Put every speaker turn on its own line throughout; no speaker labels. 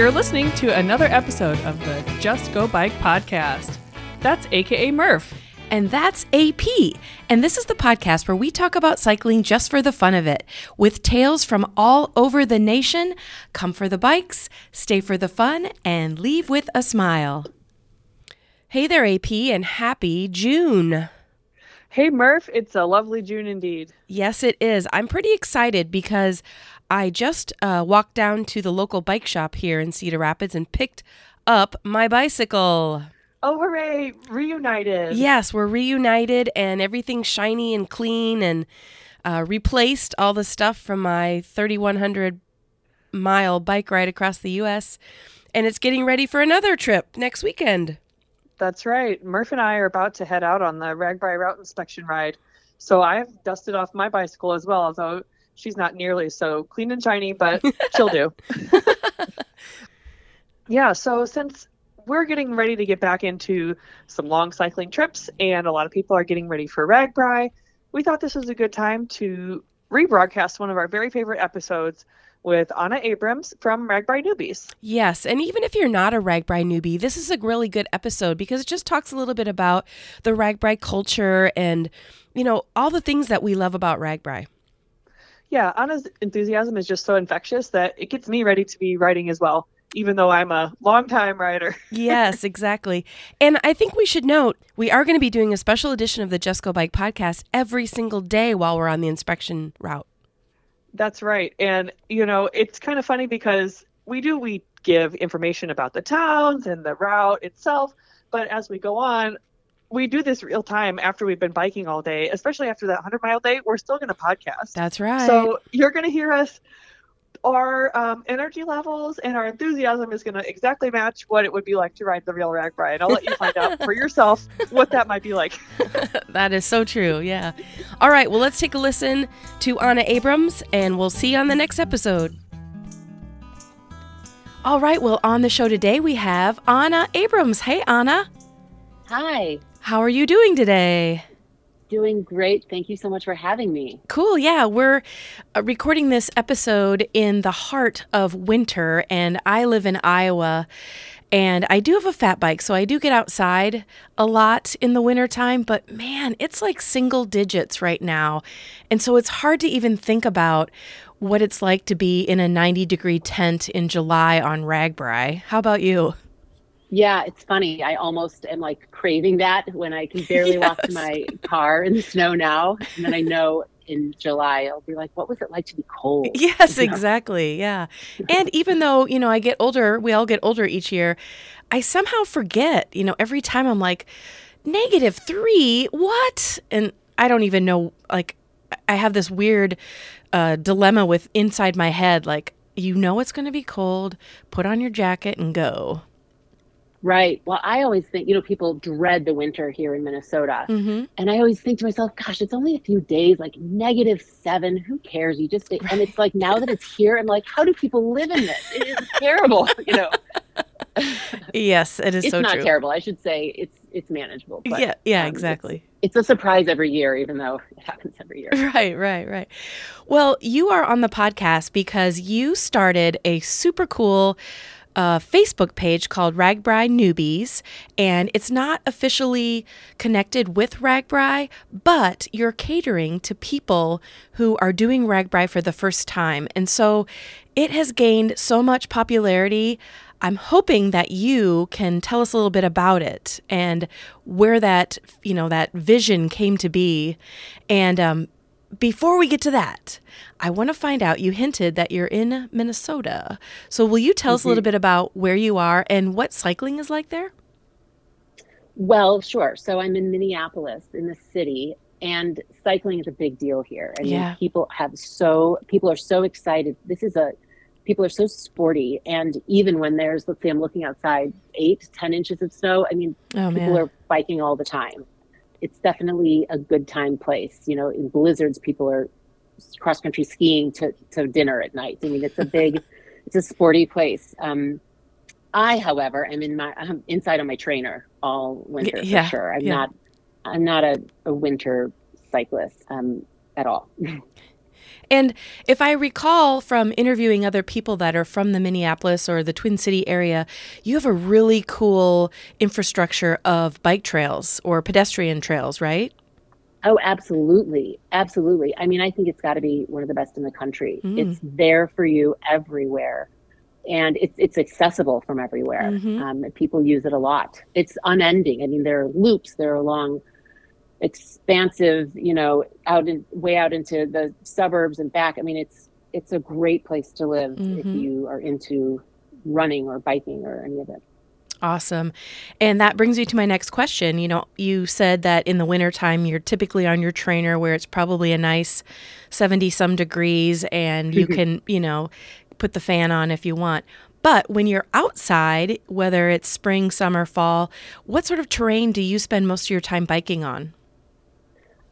You're listening to another episode of the Just Go Bike podcast. That's AKA Murph.
And that's AP. And this is the podcast where we talk about cycling just for the fun of it, with tales from all over the nation. Come for the bikes, stay for the fun, and leave with a smile. Hey there, AP, and happy June.
Hey Murph, it's a lovely June indeed.
Yes, it is. I'm pretty excited because I just uh, walked down to the local bike shop here in Cedar Rapids and picked up my bicycle.
Oh, hooray! Reunited.
Yes, we're reunited and everything's shiny and clean and uh, replaced all the stuff from my 3,100 mile bike ride across the U.S. And it's getting ready for another trip next weekend.
That's right. Murph and I are about to head out on the RAGBRAI route inspection ride. So I've dusted off my bicycle as well, although she's not nearly so clean and shiny, but she'll do. yeah, so since we're getting ready to get back into some long cycling trips, and a lot of people are getting ready for RAGBRAI. We thought this was a good time to rebroadcast one of our very favorite episodes with Anna Abrams from RAGBRAI Newbies.
Yes, and even if you're not a RAGBRAI newbie, this is a really good episode because it just talks a little bit about the RAGBRAI culture and, you know, all the things that we love about RAGBRAI.
Yeah, Anna's enthusiasm is just so infectious that it gets me ready to be writing as well even though I'm a longtime writer.
yes, exactly. And I think we should note we are going to be doing a special edition of the Just Go Bike podcast every single day while we're on the inspection route.
That's right. And, you know, it's kind of funny because we do, we give information about the towns and the route itself. But as we go on, we do this real time after we've been biking all day, especially after that 100 mile day. We're still going to podcast.
That's right.
So you're going to hear us our um, energy levels and our enthusiasm is going to exactly match what it would be like to ride the real rag And I'll let you find out for yourself what that might be like.
that is so true. Yeah. All right. Well, let's take a listen to Anna Abrams and we'll see you on the next episode. All right. Well, on the show today, we have Anna Abrams. Hey, Anna.
Hi.
How are you doing today?
Doing great. Thank you so much for having me.
Cool. Yeah, we're uh, recording this episode in the heart of winter, and I live in Iowa. And I do have a fat bike, so I do get outside a lot in the wintertime, but man, it's like single digits right now. And so it's hard to even think about what it's like to be in a 90 degree tent in July on RAGBRAI. How about you?
Yeah, it's funny. I almost am like craving that when I can barely yes. walk to my car in the snow now. And then I know in July, I'll be like, what was it like to be cold?
Yes, you know? exactly. Yeah. and even though, you know, I get older, we all get older each year, I somehow forget, you know, every time I'm like, negative three, what? And I don't even know, like, I have this weird uh, dilemma with inside my head, like, you know it's going to be cold, put on your jacket and go.
Right. Well, I always think, you know, people dread the winter here in Minnesota. Mm-hmm. And I always think to myself, gosh, it's only a few days, like negative seven. Who cares? You just, right. and it's like now that it's here, I'm like, how do people live in this? It is terrible, you know.
yes, it is
it's
so
not
true.
terrible. I should say it's it's manageable.
But, yeah, yeah, um, exactly.
It's, it's a surprise every year, even though it happens every year.
Right, right, right. Well, you are on the podcast because you started a super cool a Facebook page called RAGBRAI Newbies, and it's not officially connected with RAGBRAI, but you're catering to people who are doing RAGBRAI for the first time. And so it has gained so much popularity. I'm hoping that you can tell us a little bit about it and where that, you know, that vision came to be. And um, before we get to that, I want to find out. You hinted that you're in Minnesota. So, will you tell mm-hmm. us a little mm-hmm. bit about where you are and what cycling is like there?
Well, sure. So, I'm in Minneapolis in the city, and cycling is a big deal here. I
yeah.
mean, people have so, people are so excited. This is a, people are so sporty. And even when there's, let's say, I'm looking outside, eight, ten inches of snow, I mean, oh, people man. are biking all the time it's definitely a good time place. You know, in blizzards, people are cross country skiing to, to dinner at night. I mean, it's a big, it's a sporty place. Um, I, however, am in my I'm inside on my trainer all winter yeah, for sure. I'm yeah. not I'm not a, a winter cyclist um, at all.
And if I recall from interviewing other people that are from the Minneapolis or the Twin City area, you have a really cool infrastructure of bike trails or pedestrian trails, right?
Oh, absolutely. Absolutely. I mean, I think it's got to be one of the best in the country. Mm. It's there for you everywhere. And it's it's accessible from everywhere. Mm-hmm. Um, people use it a lot. It's unending. I mean, there are loops. There are along expansive, you know, out in way out into the suburbs and back. I mean, it's it's a great place to live mm-hmm. if you are into running or biking or any of it.
Awesome. And that brings me to my next question. You know, you said that in the wintertime you're typically on your trainer where it's probably a nice 70 some degrees and you can, you know, put the fan on if you want. But when you're outside, whether it's spring, summer, fall, what sort of terrain do you spend most of your time biking on?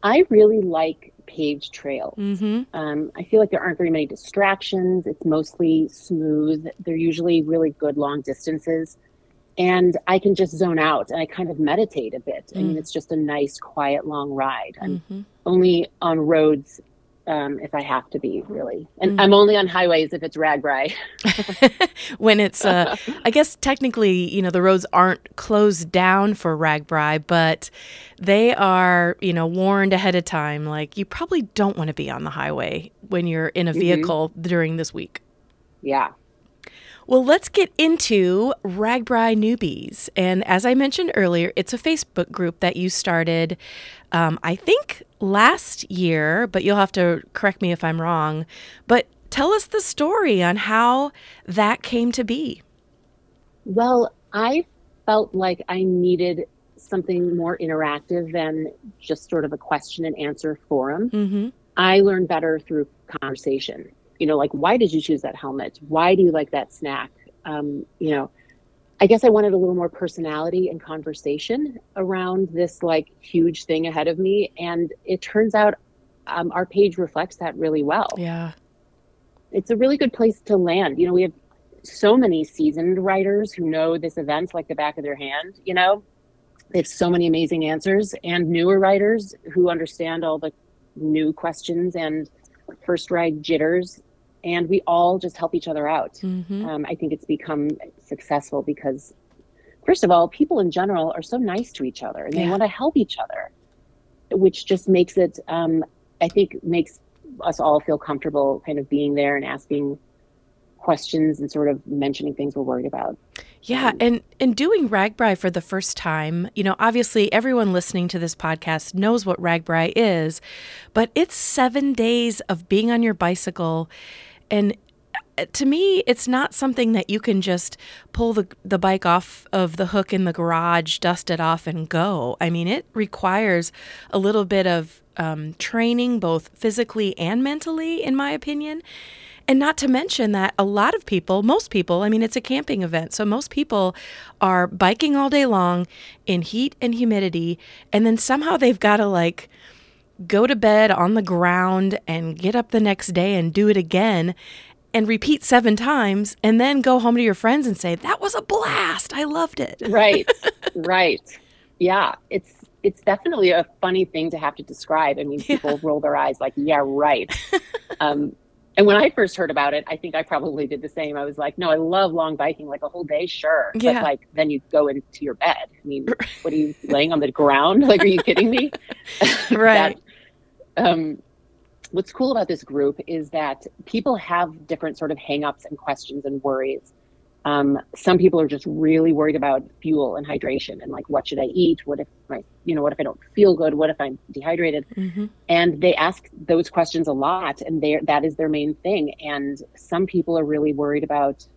I really like paved trails. Mm-hmm. Um, I feel like there aren't very many distractions. It's mostly smooth. They're usually really good long distances. And I can just zone out and I kind of meditate a bit. Mm. I mean, mm. it's just a nice, quiet, long ride. I'm mm-hmm. only on roads um, if I have to be, really. And mm. I'm only on highways if it's RAGBRAI.
when it's, uh, I guess technically, you know, the roads aren't closed down for RAGBRAI, but they are, you know, warned ahead of time. Like, you probably don't want to be on the highway when you're in a mm-hmm. vehicle mm-hmm. during this week.
Yeah.
Well, let's get into RAGBRAI Newbies. And as I mentioned earlier, it's a Facebook group that you started, um, I think, last year, but you'll have to correct me if I'm wrong. But tell us the story on how that came to be.
Well, I felt like I needed something more interactive than just sort of a question and answer forum. Mm-hmm. I learn better through conversation you know, like, why did you choose that helmet? Why do you like that snack? Um, you know, I guess I wanted a little more personality and conversation around this like huge thing ahead of me. And it turns out um, our page reflects that really well.
Yeah.
It's a really good place to land. You know, we have so many seasoned writers who know this event like the back of their hand, you know, they have so many amazing answers and newer writers who understand all the new questions and first ride jitters and we all just help each other out. Mm-hmm. Um, I think it's become successful because, first of all, people in general are so nice to each other and yeah. they want to help each other, which just makes it, um, I think, makes us all feel comfortable kind of being there and asking questions and sort of mentioning things we're worried about.
Yeah, and and doing RAGBRAI for the first time, you know, obviously everyone listening to this podcast knows what RAGBRAI is, but it's 7 days of being on your bicycle and uh, to me, it's not something that you can just pull the, the bike off of the hook in the garage, dust it off, and go. I mean, it requires a little bit of um, training, both physically and mentally, in my opinion. And not to mention that a lot of people, most people, I mean, it's a camping event. So most people are biking all day long in heat and humidity. And then somehow they've got to like, go to bed on the ground and get up the next day and do it again and repeat seven times and then go home to your friends and say that was a blast. I loved it.
Right. Right. Yeah. It's it's definitely a funny thing to have to describe. I mean people yeah. roll their eyes like yeah right. Um, and when i first heard about it i think i probably did the same. I was like no i love long biking like a whole day sure. Yeah. but like then you go into your bed. I mean what are you laying on the ground? Like are you kidding me?
Right. That,
um, what's cool about this group is that people have different sort of hangups and questions and worries. Um, some people are just really worried about fuel and hydration and like what should I eat? What if my you know what if I don't feel good? What if I'm dehydrated? Mm-hmm. And they ask those questions a lot, and they that is their main thing. And some people are really worried about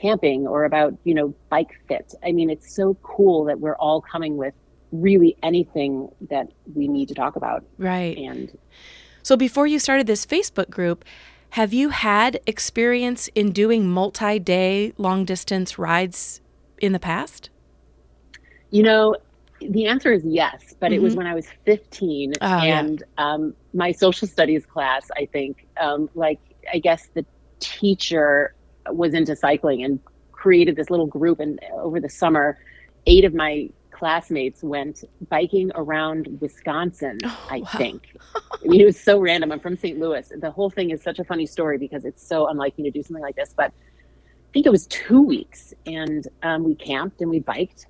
camping or about you know bike fit. I mean, it's so cool that we're all coming with really anything that we need to talk about.
Right.
And
so before you started this Facebook group, have you had experience in doing multi day long distance rides in the past?
You know, the answer is yes, but mm-hmm. it was mm-hmm. when I was 15 oh, and yeah. um, my social studies class, I think, um, like, I guess the teacher was into cycling and created this little group. And over the summer, eight of my classmates went biking around Wisconsin, oh, I wow. think. I mean, it was so random. I'm from St. Louis. The whole thing is such a funny story because it's so unlike me to do something like this. But I think it was two weeks, and um, we camped and we biked.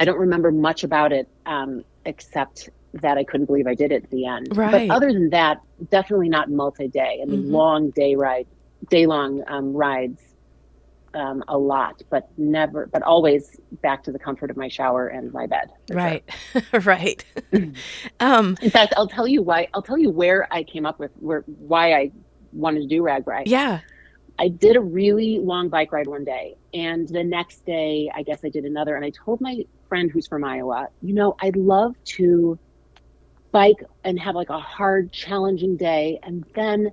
I don't remember much about it um, except that I couldn't believe I did it at the end. Right. But other than that, definitely not multi-day. I mean, mm-hmm. long day ride, day long um, rides um, a lot, but never, but always back to the comfort of my shower and my bed.
Right, sure. right.
um, In fact, I'll tell you why. I'll tell you where I came up with where why I wanted to do RAGBRAI.
Yeah.
I did a really long bike ride one day, and the next day, I guess I did another. And I told my friend who's from Iowa, you know, I'd love to bike and have like a hard, challenging day, and then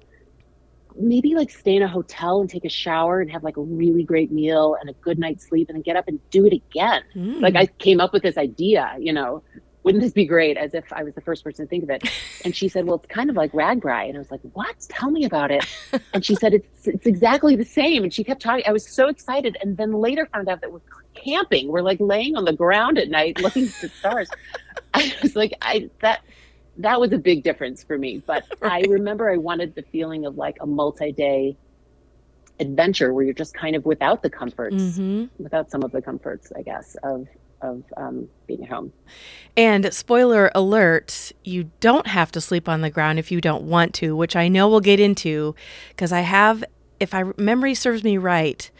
maybe like stay in a hotel and take a shower and have like a really great meal and a good night's sleep and then get up and do it again. Mm. Like I came up with this idea, you know, wouldn't this be great? As if I was the first person to think of it. And she said, well, it's kind of like RAGBRAI. And I was like, what? Tell me about it. And she said, it's, it's exactly the same. And she kept talking. I was so excited. And then later found out that we're camping. We're like laying on the ground at night looking at the stars. I was like, I, that, that was a big difference for me. But right. I remember I wanted the feeling of like a multi day adventure where you're just kind of without the comforts, mm-hmm. without some of the comforts, I guess, of of um, being at home.
And spoiler alert, you don't have to sleep on the ground if you don't want to, which I know we'll get into because I have, if I memory serves me right,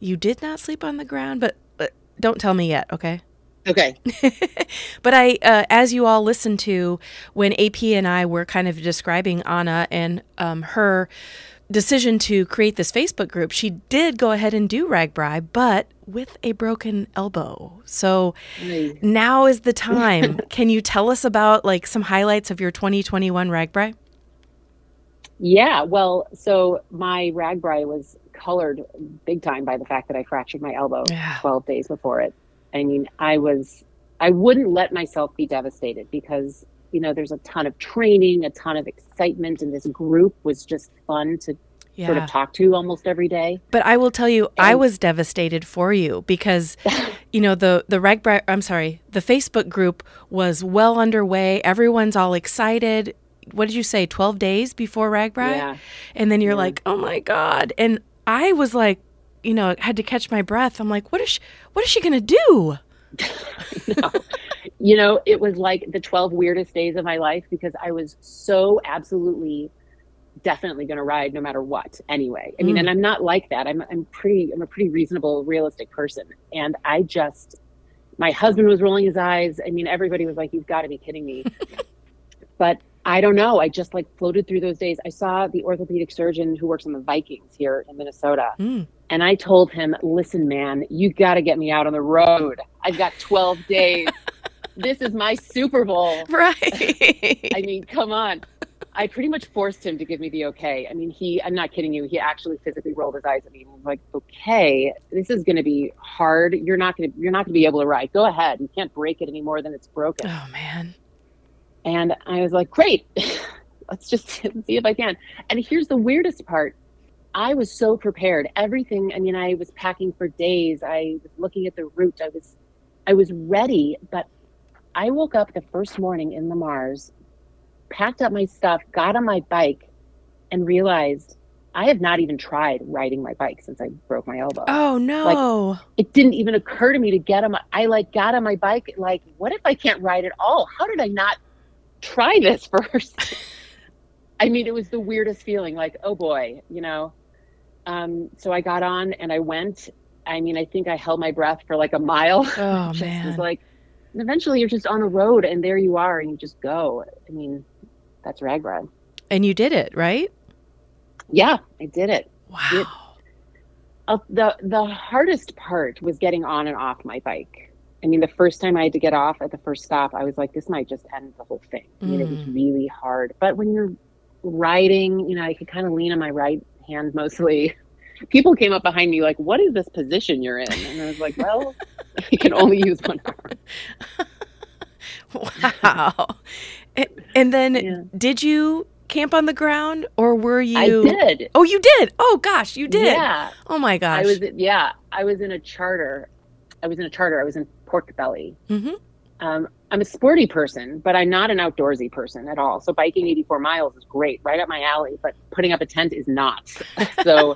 you did not sleep on the ground, but, but don't tell me yet, okay?
Okay.
but I, uh, as you all listened to when AP and I were kind of describing Anna and um, her decision to create this Facebook group, she did go ahead and do RAGBRAI, but with a broken elbow. So mm. now is the time. Can you tell us about like some highlights of your 2021 RAGBRAI?
Yeah, well, so my RAGBRAI was colored big time by the fact that I fractured my elbow yeah. 12 days before it. I mean, I was, I wouldn't let myself be devastated because, you know, there's a ton of training, a ton of excitement, and this group was just fun to yeah. sort of talk to almost every day.
But I will tell you, and, I was devastated for you because, you know, the the reg I'm sorry, the Facebook group was well underway. Everyone's all excited. What did you say? Twelve days before RAGBRAI, yeah. and then you're yeah. like, oh my god! And I was like, you know, had to catch my breath. I'm like, what is she, what is she going to do?
no. You know, it was like the 12 weirdest days of my life because I was so absolutely definitely going to ride no matter what anyway. I mean, mm. and I'm not like that. I'm I'm pretty I'm a pretty reasonable realistic person and I just my husband was rolling his eyes. I mean, everybody was like you've got to be kidding me. but I don't know. I just like floated through those days. I saw the orthopedic surgeon who works on the Vikings here in Minnesota. Mm. And I told him, listen, man, you got to get me out on the road. I've got 12 days. this is my Super Bowl.
Right.
I mean, come on. I pretty much forced him to give me the okay. I mean, he, I'm not kidding you. He actually physically rolled his eyes at me and was like, okay, this is going to be hard. You're not going to, you're not going to be able to ride. Go ahead. You can't break it any more than it's broken.
Oh, man.
And I was like, great, let's just see if I can. And here's the weirdest part. I was so prepared. Everything, I mean, I was packing for days. I was looking at the route. I was I was ready, but I woke up the first morning in Le Mars, packed up my stuff, got on my bike, and realized I have not even tried riding my bike since I broke my elbow.
Oh no.
Like it didn't even occur to me to get on my I like got on my bike like what if I can't ride at all? How did I not try this first. I mean, it was the weirdest feeling like, oh boy, you know. Um, so I got on and I went. I mean, I think I held my breath for like a mile.
Oh man.
Was like eventually you're just on a road and there you are and you just go. I mean, that's RAGBRAI.
And you did it, right?
Yeah, I did it.
Wow. It,
uh, the the hardest part was getting on and off my bike. I mean, the first time I had to get off at the first stop, I was like, this might just end the whole thing. I mean, it was mm. really hard. But when you're riding, you know, I could kind of lean on my right hand mostly. People came up behind me like, what is this position you're in? And I was like, well, you can only use one arm.
wow. and, and then yeah. did you camp on the ground or were you I
did.
Oh, you did. Oh gosh, you did.
Yeah.
Oh my gosh.
I was yeah, I was in a charter I was in a charter. I was in pork belly. Mm-hmm. Um, I'm a sporty person, but I'm not an outdoorsy person at all. So biking 84 miles is great, right up my alley. But putting up a tent is not. so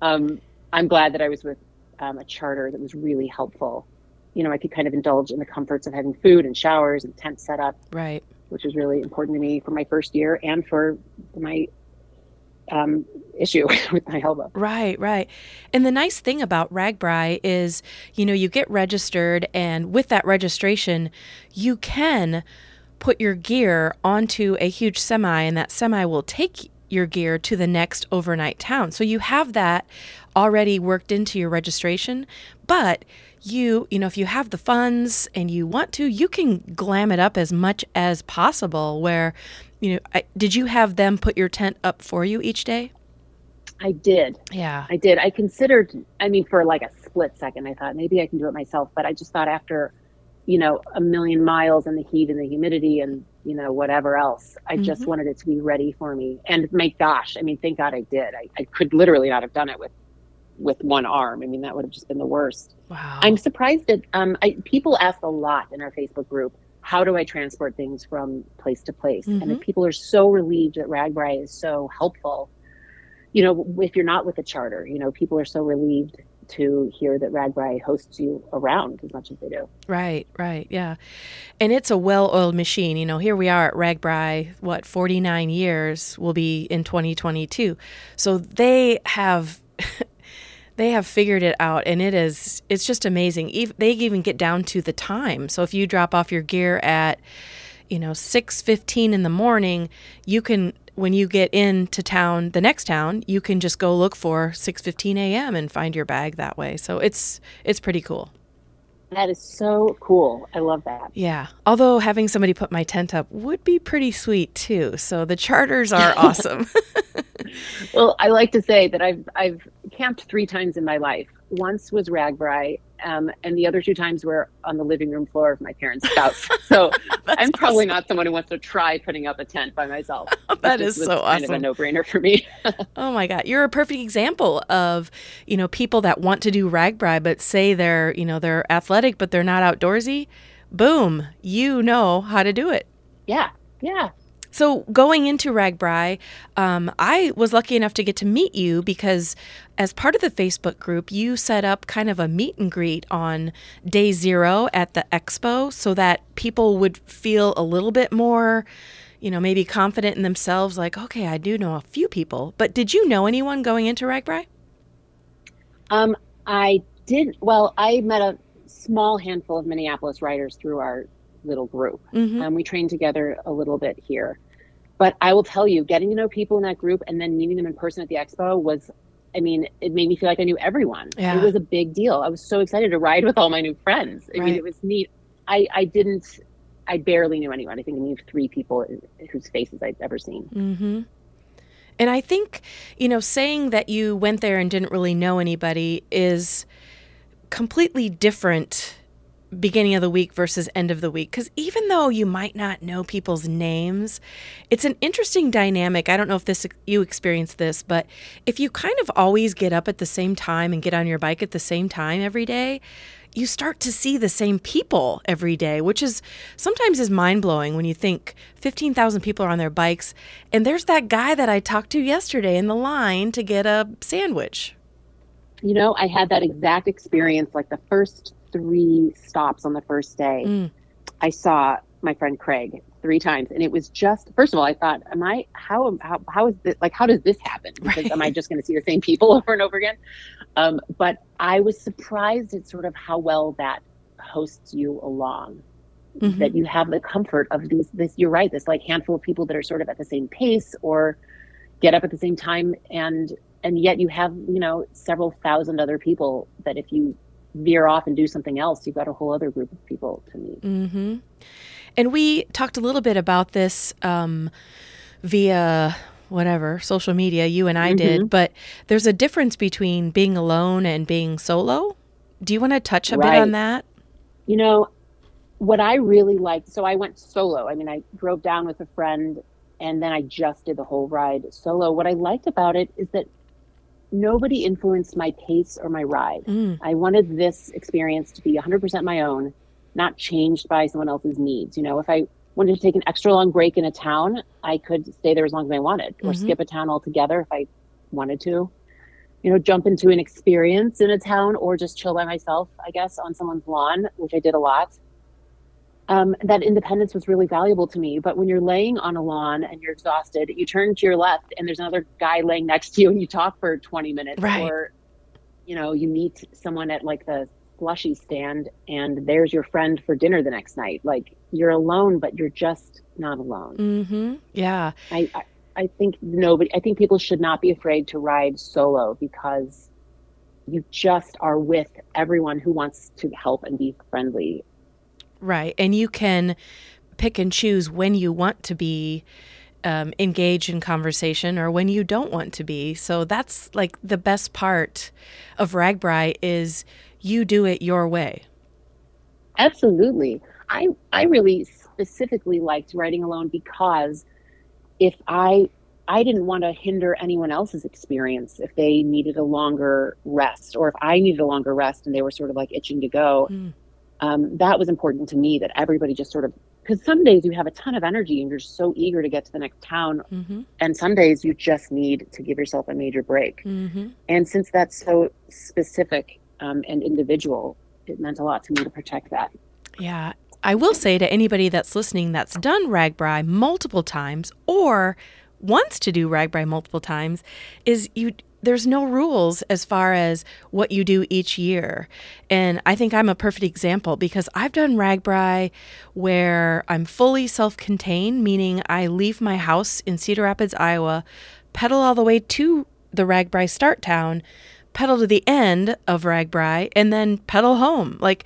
um, I'm glad that I was with um, a charter that was really helpful. You know, I could kind of indulge in the comforts of having food and showers and tent set up.
Right.
Which was really important to me for my first year and for my um, issue with my elbow.
Right, right. And the nice thing about RAGBRAI is, you know, you get registered, and with that registration, you can put your gear onto a huge semi, and that semi will take your gear to the next overnight town. So you have that already worked into your registration, but you, you know, if you have the funds and you want to, you can glam it up as much as possible where you know, I, did you have them put your tent up for you each day?
I did.
Yeah.
I did. I considered, I mean, for like a split second, I thought maybe I can do it myself. But I just thought after, you know, a million miles and the heat and the humidity and, you know, whatever else, I mm-hmm. just wanted it to be ready for me. And my gosh, I mean, thank God I did. I, I could literally not have done it with with one arm. I mean, that would have just been the worst.
Wow.
I'm surprised that um, I, people ask a lot in our Facebook group how do I transport things from place to place? Mm-hmm. And people are so relieved that RAGBRAI is so helpful. You know, if you're not with a charter, you know, people are so relieved to hear that RAGBRAI hosts you around as much as they do.
Right, right, yeah. And it's a well oiled machine. You know, here we are at RAGBRAI, what, 49 years will be in 2022. So they have they have figured it out and it is it's just amazing they even get down to the time so if you drop off your gear at you know 6:15 in the morning you can when you get into town the next town you can just go look for 6:15 a.m. and find your bag that way so it's it's pretty cool
that is so cool. I love that.
Yeah. Although having somebody put my tent up would be pretty sweet too. So the charters are awesome.
well, I like to say that I've I've camped three times in my life. Once was RAGBRAI, um, and the other two times were on the living room floor of my parents' house. So I'm probably awesome. not someone who wants to try putting up a tent by myself.
that is so
kind
awesome.
Kind of a no-brainer for me.
oh my god, you're a perfect example of you know people that want to do RAGBRAI but say they're you know they're athletic but they're not outdoorsy. Boom, you know how to do it.
Yeah, yeah.
So, going into RAGBRAI, um, I was lucky enough to get to meet you because, as part of the Facebook group, you set up kind of a meet and greet on day zero at the expo so that people would feel a little bit more, you know, maybe confident in themselves like, okay, I do know a few people. But did you know anyone going into RAGBRAI?
Um, I did. Well, I met a small handful of Minneapolis writers through our little group. Mm-hmm. Um, we trained together a little bit here. But I will tell you, getting to know people in that group and then meeting them in person at the expo was, I mean, it made me feel like I knew everyone. Yeah. It was a big deal. I was so excited to ride with all my new friends. I right. mean, it was neat. I, I didn't, I barely knew anyone. I think I knew three people whose faces I'd ever seen.
Mm-hmm. And I think, you know, saying that you went there and didn't really know anybody is completely different beginning of the week versus end of the week. Because even though you might not know people's names it's an interesting dynamic. I don't know if this you experience this but if you kind of always get up at the same time and get on your bike at the same time every day you start to see the same people every day which is sometimes is mind-blowing when you think 15,000 people are on their bikes and there's that guy that I talked to yesterday in the line to get a sandwich.
You know i had that exact experience like the first three stops on the first day. Mm. I saw my friend Craig three times, and it was just first of all, I thought, "Am I how how how is this like? How does this happen? Because right. am I just going to see the same people over and over again?" Um, but I was surprised at sort of how well that hosts you along. Mm-hmm. That you have the comfort of these. This you're right. This like handful of people that are sort of at the same pace or get up at the same time, and and yet you have you know several thousand other people that if you veer off and do something else, you've got a whole other group of people to meet.
Mm-hmm. And we talked a little bit about this um, via whatever social media you and I mm-hmm. did, but there's a difference between being alone and being solo. Do you want to touch a right. bit on that?
You know, what I really liked, so I went solo. I mean, I drove down with a friend and then I just did the whole ride solo. What I liked about it is that nobody influenced my pace or my ride. Mm. I wanted this experience to be 100% my own, not changed by someone else's needs. You know, if I wanted to take an extra long break in a town, I could stay there as long as I wanted, or mm-hmm. skip a town altogether if I wanted to. You know, jump into an experience in a town, or just chill by myself, I guess, on someone's lawn, which I did a lot. Um, that independence was really valuable to me. But when you're laying on a lawn and you're exhausted, you turn to your left and there's another guy laying next to you and you talk for 20 minutes.
Right.
Or, you know, you meet someone at like the slushy stand and there's your friend for dinner the next night. Like you're alone, but you're just not alone.
Mm-hmm. Yeah.
I, I, I think nobody, I think people should not be afraid to ride solo because you just are with everyone who wants to help and be friendly.
Right. And you can pick and choose when you want to be um, engaged in conversation or when you don't want to be. So that's like the best part of RAGBRAI is you do it your way.
Absolutely. I I really specifically liked writing alone because if I I didn't want to hinder anyone else's experience if they needed a longer rest or if I needed a longer rest and they were sort of like itching to go. Mm. Um, that was important to me that everybody just sort of because some days you have a ton of energy and you're so eager to get to the next town mm-hmm. and some days you just need to give yourself a major break mm-hmm. and since that's so specific um, and individual it meant a lot to me to protect that
yeah I will say to anybody that's listening that's done RAGBRAI multiple times or wants to do RAGBRAI multiple times is you there's no rules as far as what you do each year. And I think I'm a perfect example because I've done RAGBRAI where I'm fully self contained, meaning I leave my house in Cedar Rapids, Iowa, pedal all the way to the RAGBRAI start town, pedal to the end of RAGBRAI, and then pedal home. Like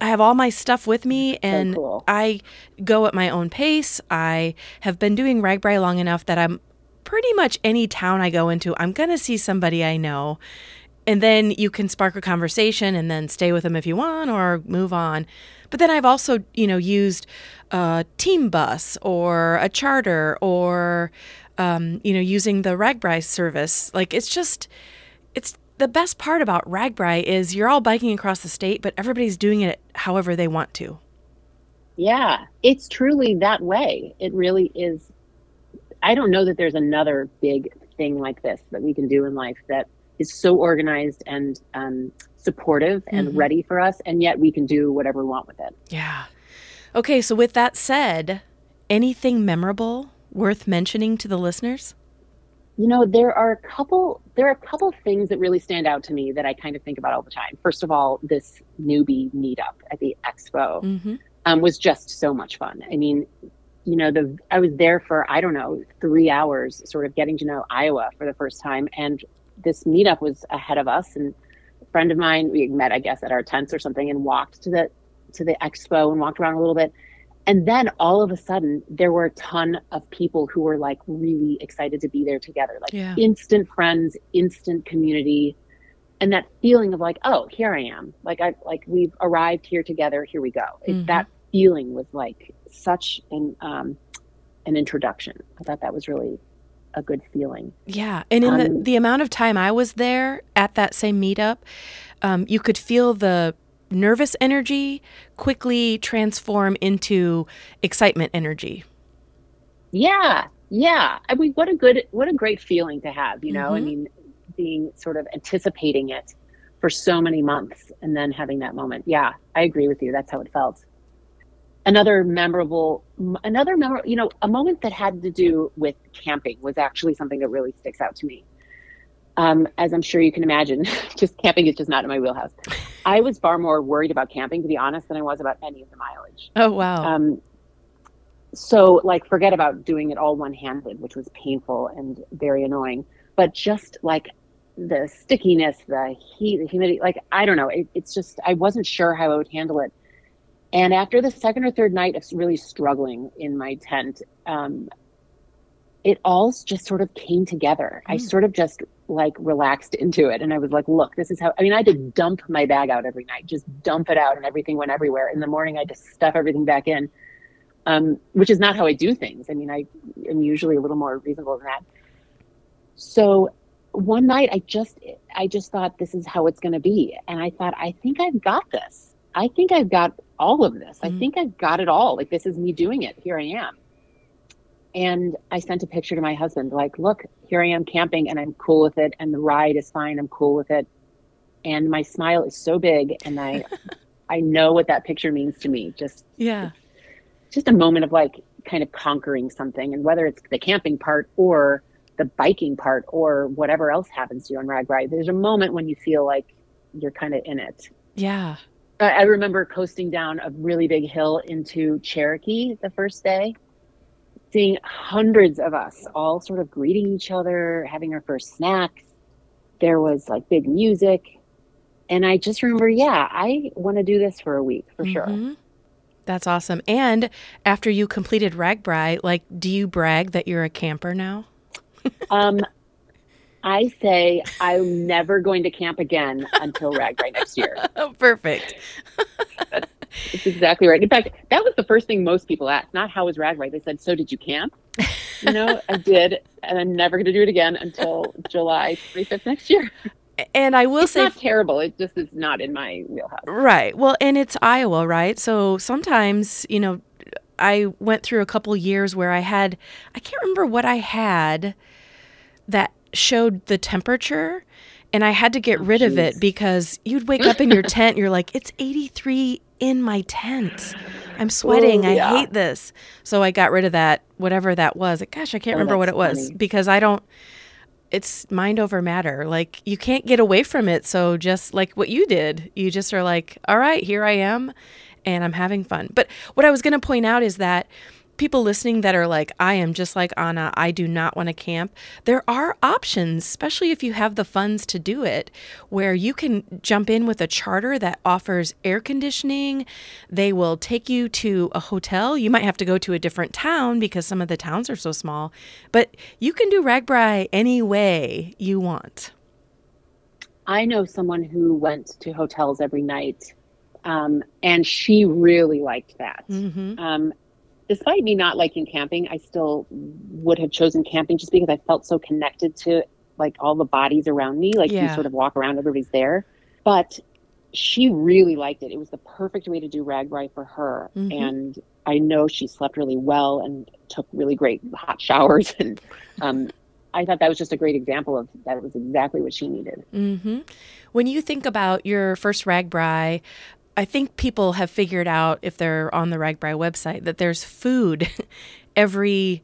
I have all my stuff with me and
so cool.
I go at my own pace. I have been doing RAGBRAI long enough that I'm pretty much any town I go into, I'm going to see somebody I know. And then you can spark a conversation and then stay with them if you want or move on. But then I've also, you know, used a team bus or a charter or, um, you know, using the RAGBRAI service. Like it's just, it's the best part about RAGBRAI is you're all biking across the state, but everybody's doing it however they want to.
Yeah, it's truly that way. It really is. I don't know that there's another big thing like this that we can do in life that is so organized and um, supportive and mm-hmm. ready for us, and yet we can do whatever we want with it.
Yeah. Okay, so with that said, anything memorable worth mentioning to the listeners?
you know there are a couple there are a couple things that really stand out to me that i kind of think about all the time first of all this newbie meetup at the expo mm-hmm. um, was just so much fun i mean you know the i was there for i don't know three hours sort of getting to know iowa for the first time. And this meetup was ahead of us. And a friend of mine we met i guess at our tents or something and walked to the to the expo and walked around a little bit. And then all of a sudden there were a ton of people who were like really excited to be there together like yeah. instant friends instant community. And that feeling of like oh here i am. Like i like we've arrived here together. Here we go. Mm-hmm. that feeling was like such an um an introduction i thought that was really a good feeling
yeah and in um, the, the amount of time i was there at that same meetup um, you could feel the nervous energy quickly transform into excitement energy.
Yeah, yeah. I mean, what a good, what a great feeling to have. You know, mm-hmm. I mean, being sort of anticipating it for so many months and then having that moment. Yeah, I agree with you. That's how it felt. Another memorable, another memorable, you know, a moment that had to do with camping was actually something that really sticks out to me um, as I'm sure you can imagine, just camping is just not in my wheelhouse. I was far more worried about camping, to be honest, than I was about any of the mileage.
Oh wow! Um,
so, like, forget about doing it all one-handed, which was painful and very annoying. But just like the stickiness, the heat, the humidity, like I don't know, it, it's just I wasn't sure how I would handle it. And after the second or third night of really struggling in my tent, um, it all just sort of came together. Mm. I sort of just like relaxed into it. And I was like, look, this is how, I mean, I had to dump my bag out every night, just dump it out and everything went everywhere. In the morning, I just stuff everything back in, um, which is not how I do things. I mean, I am usually a little more reasonable than that. So one night I just I just thought this is how it's going to be, and I thought I think I've got this. I think I've got all of this. Mm-hmm. I think I've got it all. Like this is me doing it. Here I am. And I sent a picture to my husband, like, look, here I am camping and I'm cool with it. And the ride is fine. I'm cool with it. And my smile is so big. And I, I know what that picture means to me. Just,
yeah,
just a moment of like kind of conquering something. And whether it's the camping part or the biking part or whatever else happens to you on RAGBRAI, there's a moment when you feel like you're kind of in it.
Yeah.
I remember coasting down a really big hill into Cherokee the first day seeing hundreds of us all sort of greeting each other, having our first snacks. There was like big music. And I just remember, yeah, I want to do this for a week for mm-hmm. sure.
That's awesome. And after you completed RAGBRAI, like, do you brag that you're a camper now?
um, I say I'm never going to camp again until RAGBRAI next year.
Oh, perfect.
that's, that's exactly right. In fact, that was the first thing most people asked. Not how was RAGBRAI. They said, "So did you camp?" You know, I did, and I'm never going to do it again until July 25th next year.
And I will
it's
say,
not terrible. It just is not in my wheelhouse.
Right. Well, and it's Iowa, right? So sometimes, you know, I went through a couple years where I had, I can't remember what I had that showed the temperature and I had to get oh, rid of it because you'd wake up in your tent, you're like, it's 83 in my tent. I'm oh, sweating. Ooh, yeah. I hate this. So I got rid of that, whatever that was. Gosh, I can't oh, remember what it was funny. because I don't, it's mind over matter. Like you can't get away from it. So just like what you did, you just are like, all right, here I am and I'm having fun. But what I was going to point out is that people listening that are like, I am just like Anna, I do not want to camp, there are options, especially if you have the funds to do it, where you can jump in with a charter that offers air conditioning. They will take you to a hotel. You might have to go to a different town because some of the towns are so small, but you can do RAGBRAI any way you want.
I know someone who went to hotels every night um, and she really liked that. Mm-hmm. Um, despite me not liking camping, I still would have chosen camping just because I felt so connected to like all the bodies around me. Like yeah. you sort of walk around, everybody's there. But she really liked it. It was the perfect way to do rag RAGBRAI for her. Mm-hmm. And I know she slept really well and took really great hot showers. And um, I thought that was just a great example of that was exactly what she needed.
Mm-hmm. When you think about your first rag RAGBRAI, I think people have figured out if they're on the RAGBRAI website that there's food every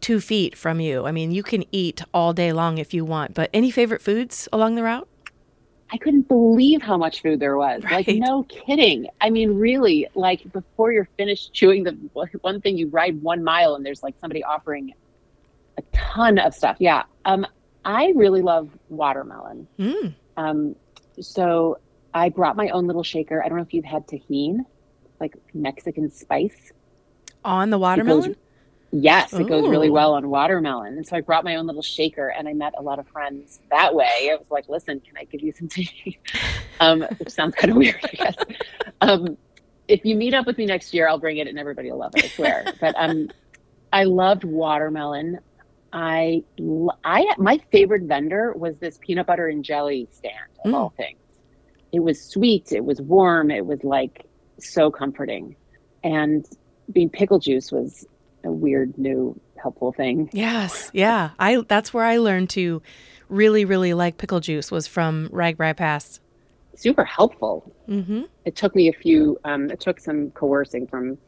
two feet from you. I mean, you can eat all day long if you want. But any favorite foods along the route?
I couldn't believe how much food there was. Right. Like, no kidding. I mean, really, like before you're finished chewing the one thing, you ride one mile and there's like somebody offering a ton of stuff. Yeah. Um, I really love watermelon. Mm. Um, so I brought my own little shaker. I don't know if you've had Tajín, like Mexican spice.
On the watermelon?
Goes, yes, Ooh. it goes really well on watermelon. And so I brought my own little shaker and I met a lot of friends that way. I was like, listen, can I give you some tea? um, which sounds kind of weird, I guess. Um, if you meet up with me next year, I'll bring it and everybody will love it, I swear. but um, I loved watermelon. I, I, my favorite vendor was this peanut butter and jelly stand of mm. all things it was sweet, it was warm, it was like so comforting. And being pickle juice was a weird new helpful thing.
Yes. Yeah. I that's where I learned to really really like pickle juice was from RAGBRAI Pass.
Super helpful. Mm-hmm. It took me a few um, it took some coercing from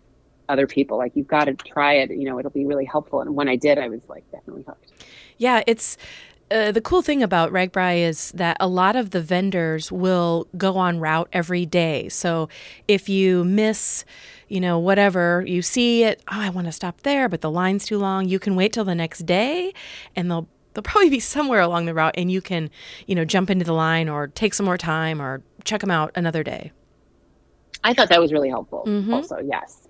other people like you've got to try it you know it'll be really helpful and when i did i was like definitely hooked
yeah it's uh, the cool thing about RAGBRAI is that a lot of the vendors will go on route every day. So if you miss, you know, whatever, you see it, oh, I want to stop there, but the line's too long, you can wait till the next day and they'll they'll probably be somewhere along the route and you can, you know, jump into the line or take some more time or check them out another day.
I thought that was really helpful. Mm-hmm. Also, yes.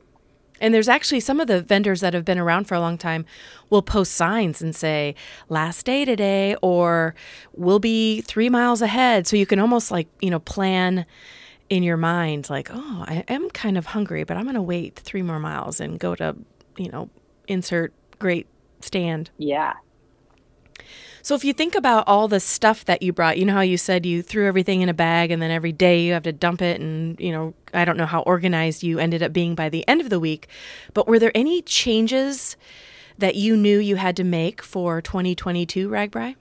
And there's actually some of the vendors that have been around for a long time will post signs and say, last day today, or we'll be three miles ahead. So you can almost like, you know, plan in your mind, like, oh, I am kind of hungry, but I'm going to wait three more miles and go to, you know, insert great stand.
Yeah.
So if you think about all the stuff that you brought, you know how you said you threw everything in a bag and then every day you have to dump it and, you know, I don't know how organized you ended up being by the end of the week, but were there any changes that you knew you had to make for 2022 RAGBRAI?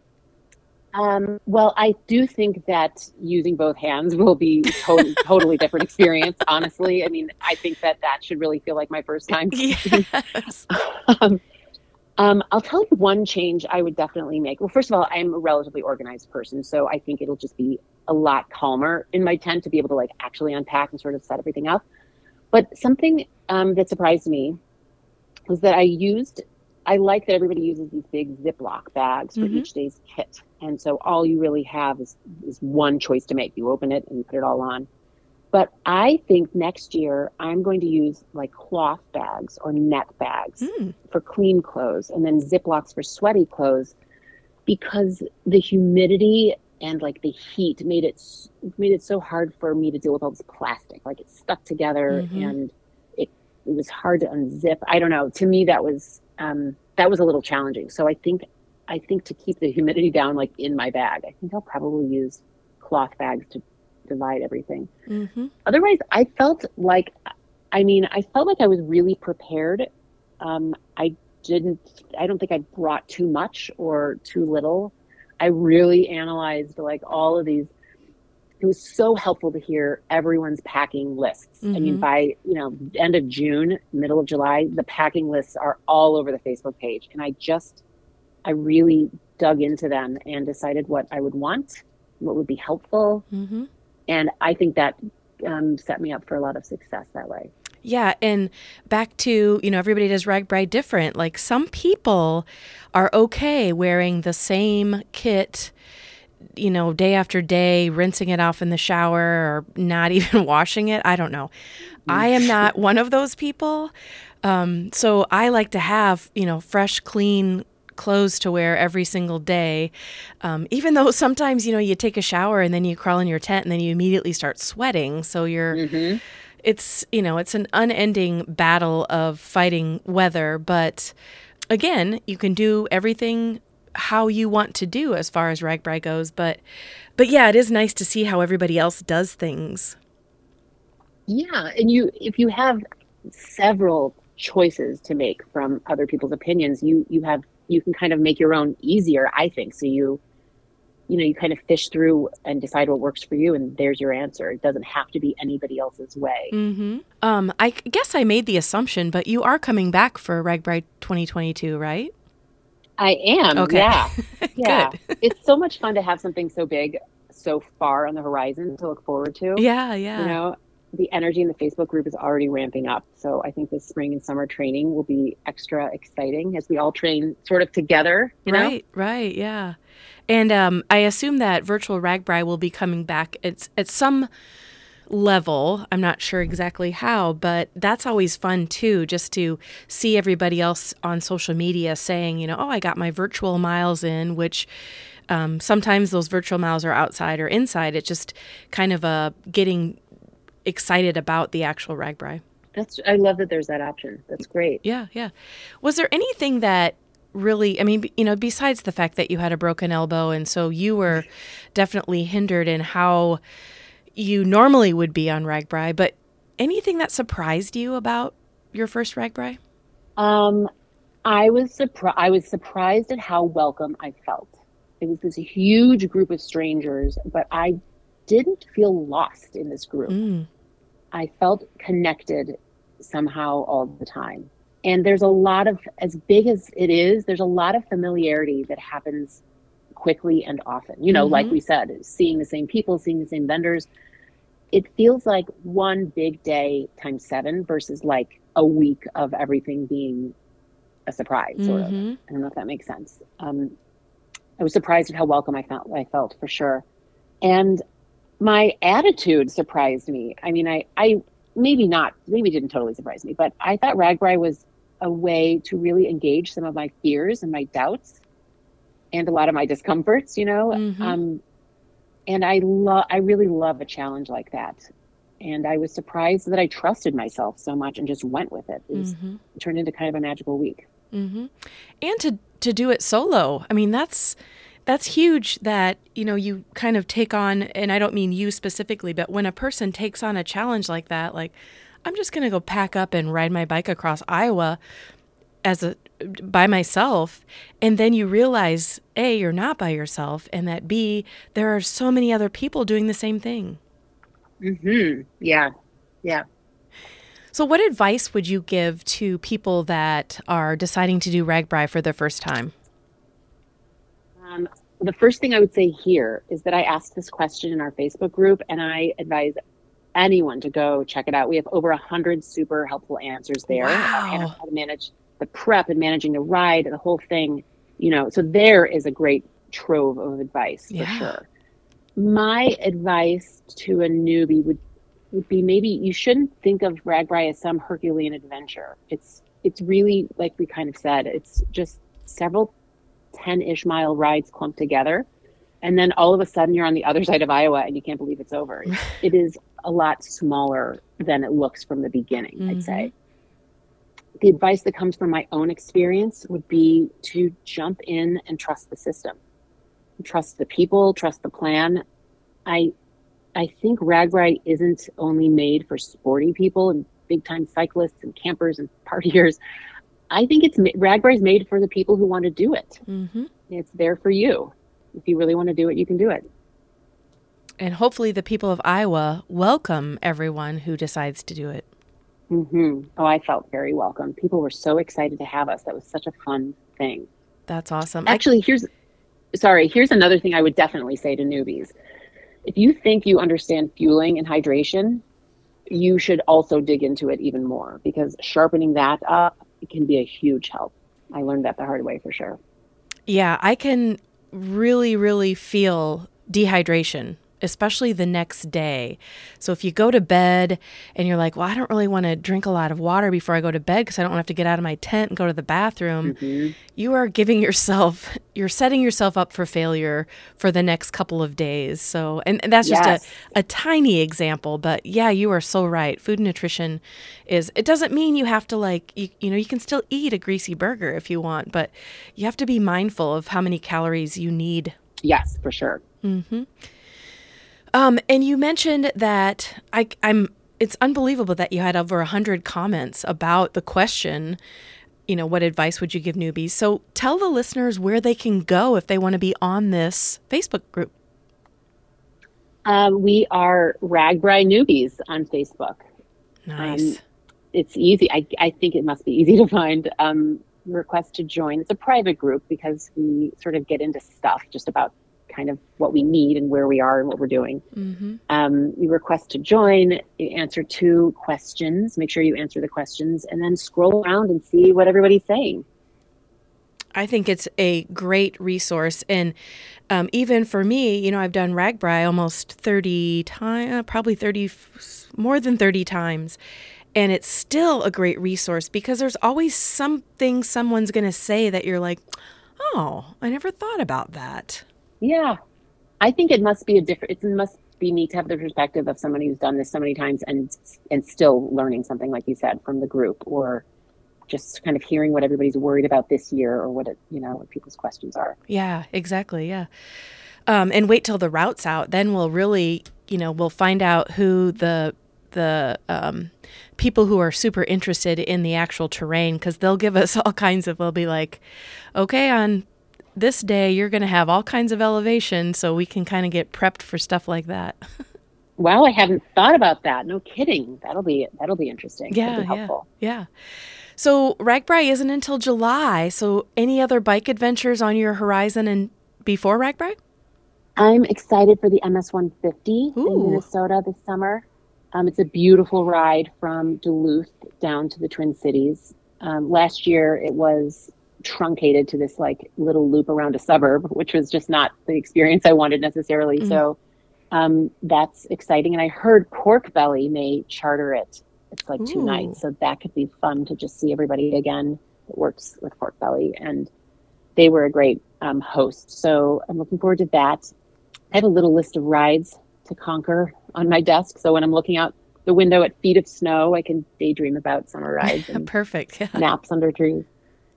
Um, well, I do think that using both hands will be totally, totally different experience. Honestly, I mean, I think that that should really feel like my first time. Yes. um, um, I'll tell you one change I would definitely make. Well, first of all, I'm a relatively organized person, so I think it'll just be a lot calmer in my tent to be able to like actually unpack and sort of set everything up. But something um, that surprised me was that I used. I like that everybody uses these big Ziploc bags for mm-hmm. each day's kit, and so all you really have is is one choice to make. You open it and you put it all on. But I think next year I'm going to use like cloth bags or net bags mm. for clean clothes and then Ziplocs for sweaty clothes because the humidity and like the heat made it made it so hard for me to deal with all this plastic. Like it stuck together mm-hmm. and it it was hard to unzip. I don't know. To me that was um, that was a little challenging. So I think I think to keep the humidity down like in my bag, I think I'll probably use cloth bags to divide everything. Mm-hmm. Otherwise, I felt like, I mean, I felt like I was really prepared. Um, I didn't, I don't think I brought too much or too little. I really analyzed like all of these. It was so helpful to hear everyone's packing lists. Mm-hmm. I mean, mm-hmm. by you know end of June, middle of July, the packing lists are all over the Facebook page, and I just, I really dug into them and decided what I would want, what would be helpful, mm-hmm and I think that um, set me up for a lot of success that way.
Yeah, and back to, you know, everybody does RAGBRAI different. Like some people are okay wearing the same kit, you know, day after day, rinsing it off in the shower or not even washing it. I don't know. I am not one of those people. Um, so I like to have, you know, fresh, clean clothes to wear every single day. Um, even though sometimes, you know, you take a shower and then you crawl in your tent and then you immediately start sweating. So you're. Mm-hmm. It's, you know, it's an unending battle of fighting weather. But again, you can do everything how you want to do as far as RAGBRAI goes. But, but yeah, it is nice to see how everybody else does things.
Yeah. And you, if you have several choices to make from other people's opinions, you, you have you can kind of make your own easier, I think. So you, you know, you kind of fish through and decide what works for you, and there's your answer. It doesn't have to be anybody else's way.
Mm-hmm. Um, I guess I made the assumption, but you are coming back for RAGBRAI 2022, right?
I am. Okay. Yeah. yeah. it's so much fun to have something so big so far on the horizon to look forward to.
Yeah, yeah.
You know, the energy in the Facebook group is already ramping up. So I think this spring and summer training will be extra exciting as we all train sort of together.
right, know? right, yeah. And um, I assume that virtual RAGBRAI will be coming back at, at some level. I'm not sure exactly how, but that's always fun too, just to see everybody else on social media saying, you know, oh, I got my virtual miles in, which um, sometimes those virtual miles are outside or inside. It's just kind of a getting excited about the actual RAGBRAI.
That's I love that there's that option. That's great.
Yeah, yeah. Was there anything that really I mean, you know, besides the fact that you had a broken elbow and so you were definitely hindered in how you normally would be on RAGBRAI, but anything that surprised you about your first RAGBRAI?
Um I was surprised I was surprised at how welcome I felt. It was this huge group of strangers, but I didn't feel lost in this group. Mm. I felt connected somehow all the time. And there's a lot of, as big as it is, there's a lot of familiarity that happens quickly and often. You know, mm-hmm. like we said, seeing the same people, seeing the same vendors. It feels like one big day times seven versus like a week of everything being a surprise, sort mm-hmm. of. I don't know if that makes sense. Um, I was surprised at how welcome I felt. I felt for sure, and my attitude surprised me. I mean, I, I maybe not, maybe didn't totally surprise me, but I thought RAGBRAI was a way to really engage some of my fears and my doubts and a lot of my discomforts, you know. Mm-hmm. Um, and I love, I really love a challenge like that. And I was surprised that I trusted myself so much and just went with it. It, was, mm-hmm. it turned into kind of a magical week.
Mm-hmm. And to to do it solo, I mean, that's that's huge that, you know, you kind of take on, and I don't mean you specifically, but when a person takes on a challenge like that, like, I'm just going to go pack up and ride my bike across Iowa as a by myself and then you realize a you're not by yourself and that b there are so many other people doing the same thing.
Mhm yeah. Yeah.
So what advice would you give to people that are deciding to do RAGBRAI for the first time
um, the first thing i would say here is that i asked this question in our facebook group and i advise anyone to go check it out we have over a hundred super helpful answers there
wow.
how to manage the prep and managing the ride the whole thing, you know, so there is a great trove of advice for yeah. sure. My advice to a newbie would would be maybe you shouldn't think of RAGBRAI as some Herculean adventure. It's it's really like we kind of said, it's just several 10-ish mile rides clumped together. And then all of a sudden you're on the other side of Iowa and you can't believe it's over. it is a lot smaller than it looks from the beginning, mm-hmm. I'd say the advice that comes from my own experience would be to jump in and trust the system trust the people trust the plan i i think RAGBRAI isn't only made for sporty people and big time cyclists and campers and partiers i think it's RAGBRAI is made for the people who want to do it mm-hmm. it's there for you if you really want to do it you can do it
and hopefully the people of iowa welcome everyone who decides to do it
Mm-hmm. Oh, I felt very welcome. People were so excited to have us. That was such a fun thing.
That's awesome.
Actually, here's sorry, here's another thing I would definitely say to newbies. If you think you understand fueling and hydration, you should also dig into it even more because sharpening that up can be a huge help. I learned that the hard way for sure.
Yeah, I can really, really feel dehydration especially the next day. So if you go to bed and you're like, well, I don't really want to drink a lot of water before I go to bed because I don't want to have to get out of my tent and go to the bathroom, mm-hmm. you are giving yourself, you're setting yourself up for failure for the next couple of days. So, and, and that's just yes. a, a tiny example, but yeah, you are so right. Food and nutrition is, it doesn't mean you have to like, you, you know, you can still eat a greasy burger if you want, but you have to be mindful of how many calories you need.
Yes, for sure.
Mm-hmm. Um, and you mentioned that I, I'm. It's unbelievable that you had over a hundred comments about the question. You know, what advice would you give newbies? So tell the listeners where they can go if they want to be on this Facebook group.
Um, we are RAGBRAI newbies on Facebook.
Nice. Um,
it's easy. I, I think it must be easy to find. Um, request to join. It's a private group because we sort of get into stuff just about kind of what we need and where we are and what we're doing. Mm-hmm. Um, you request to join, you answer two questions, make sure you answer the questions, and then scroll around and see what everybody's saying.
I think it's a great resource. And um, even for me, you know, I've done RAGBRAI almost 30 times, uh, probably 30, more than 30 times. And it's still a great resource because there's always something someone's going to say that you're like, oh, I never thought about that.
Yeah. I think it must be a different, it must be neat to have the perspective of somebody who's done this so many times and, and still learning something, like you said, from the group or just kind of hearing what everybody's worried about this year or what it, you know, what people's questions are.
Yeah, exactly. Yeah. Um, and wait till the route's out. Then we'll really, you know, we'll find out who the the um, people who are super interested in the actual terrain because they'll give us all kinds of. They'll be like, okay, on this day you're going to have all kinds of elevation so we can kind of get prepped for stuff like that.
wow, I haven't thought about that. No kidding. That'll be that'll be interesting.
Yeah, be yeah, yeah. So RAGBRAI isn't until July. So any other bike adventures on your horizon and before RAGBRAI?
I'm excited for the MS 150 in Minnesota this summer. Um, it's a beautiful ride from Duluth down to the Twin Cities. Um, last year it was truncated to this like little loop around a suburb, which was just not the experience I wanted necessarily. Mm-hmm. So um, that's exciting. And I heard Pork Belly may charter it. It's like Ooh. two nights, so that could be fun to just see everybody again that works with Pork Belly, and they were a great um, host. So I'm looking forward to that. I have a little list of rides to conquer on my desk. So when I'm looking out the window at feet of snow, I can daydream about summer rides.
Perfect.
Yeah. Naps under trees.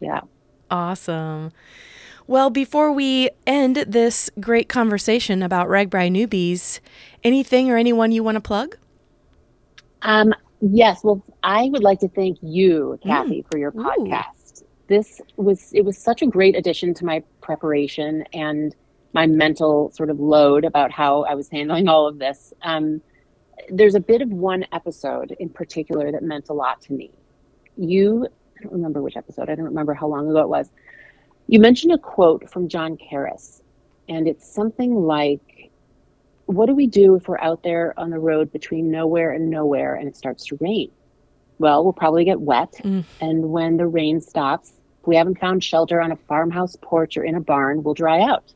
Yeah.
Awesome. Well, before we end this great conversation about RAGBRAI newbies, anything or anyone you want to plug?
Um, yes. Well, I would like to thank you, Kathy, mm. for your podcast. Ooh. This was it was such a great addition to my preparation and my mental sort of load about how I was handling all of this. Um, there's a bit of one episode in particular that meant a lot to me. You, I don't remember which episode. I don't remember how long ago it was you mentioned a quote from John Karras, and it's something like, What do we do if we're out there on the road between nowhere and nowhere and it starts to rain? Well, we'll probably get wet. Mm. And when the rain stops, if we haven't found shelter on a farmhouse porch or in a barn, we'll dry out.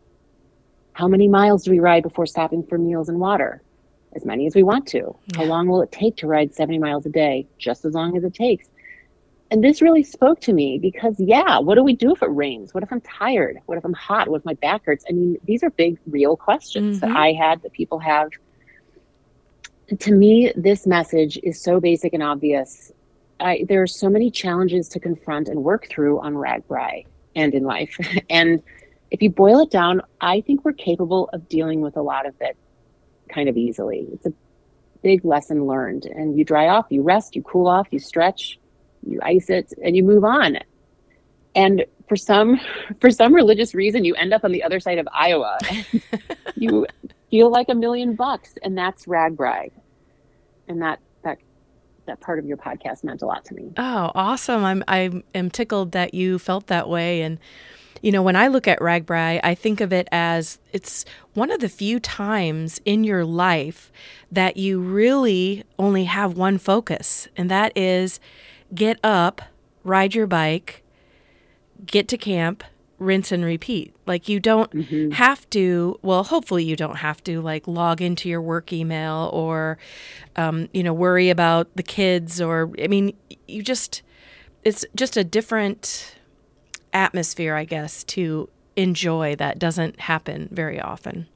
How many miles do we ride before stopping for meals and water? As many as we want to. Yeah. How long will it take to ride 70 miles a day? Just as long as it takes and this really spoke to me because yeah what do we do if it rains? What if i'm tired? What if i'm hot? What if my back hurts? I mean these are big real questions mm-hmm. that i had that people have. To me this message is so basic and obvious. I, there are so many challenges to confront and work through on RAGBRAI and in life. And if you boil it down i think we're capable of dealing with a lot of it kind of easily. It's a big lesson learned. And you dry off you rest you cool off you stretch you ice it, and you move on. And for some for some religious reason, you end up on the other side of Iowa. you feel like a million bucks, and that's RAGBRAI. And that that that part of your podcast meant a lot to me.
Oh, awesome! I'm I am tickled that you felt that way, and you know, when I look at RAGBRAI, I think of it as it's one of the few times in your life that you really only have one focus, and that is get up, ride your bike, get to camp, rinse and repeat. Like you don't mm-hmm. have to, well, hopefully you don't have to like log into your work email or, um, you know, worry about the kids or, I mean, you just, it's just a different atmosphere, I guess, to enjoy that doesn't happen very often.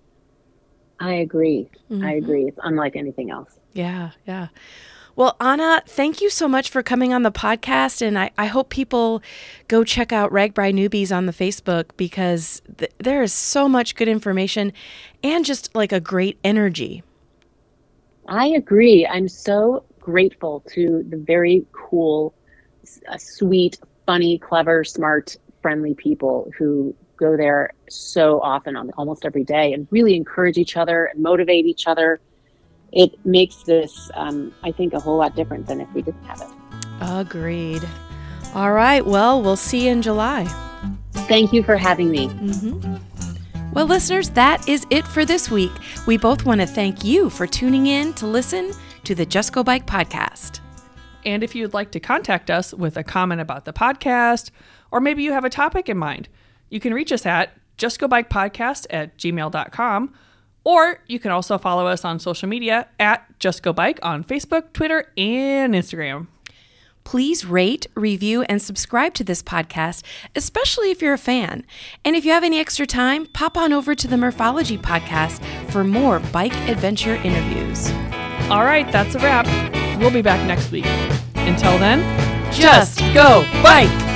I agree. Mm-hmm. I agree. It's unlike anything else.
Yeah, yeah. Well, Anna, thank you so much for coming on the podcast. And I, I hope people go check out RAGBRAI Newbies on the Facebook because th- there is so much good information and just like a great energy.
I agree. I'm so grateful to the very cool, uh, sweet, funny, clever, smart, friendly people who go there so often on almost every day and really encourage each other and motivate each other it makes this, um, I think, a whole lot different than if we didn't have it.
Agreed. All right. Well, we'll see you in July.
Thank you for having me.
Mm-hmm. Well, listeners, that is it for this week. We both want to thank you for tuning in to listen to the Just Go Bike podcast.
And if you'd like to contact us with a comment about the podcast, or maybe you have a topic in mind, you can reach us at justgobikepodcast at gmail.com or you can also follow us on social media at Just Go Bike on Facebook, Twitter, and Instagram.
Please rate, review, and subscribe to this podcast, especially if you're a fan. And if you have any extra time, pop on over to the Morphology podcast for more bike adventure interviews.
All right, that's a wrap. We'll be back next week. Until then, just go bike!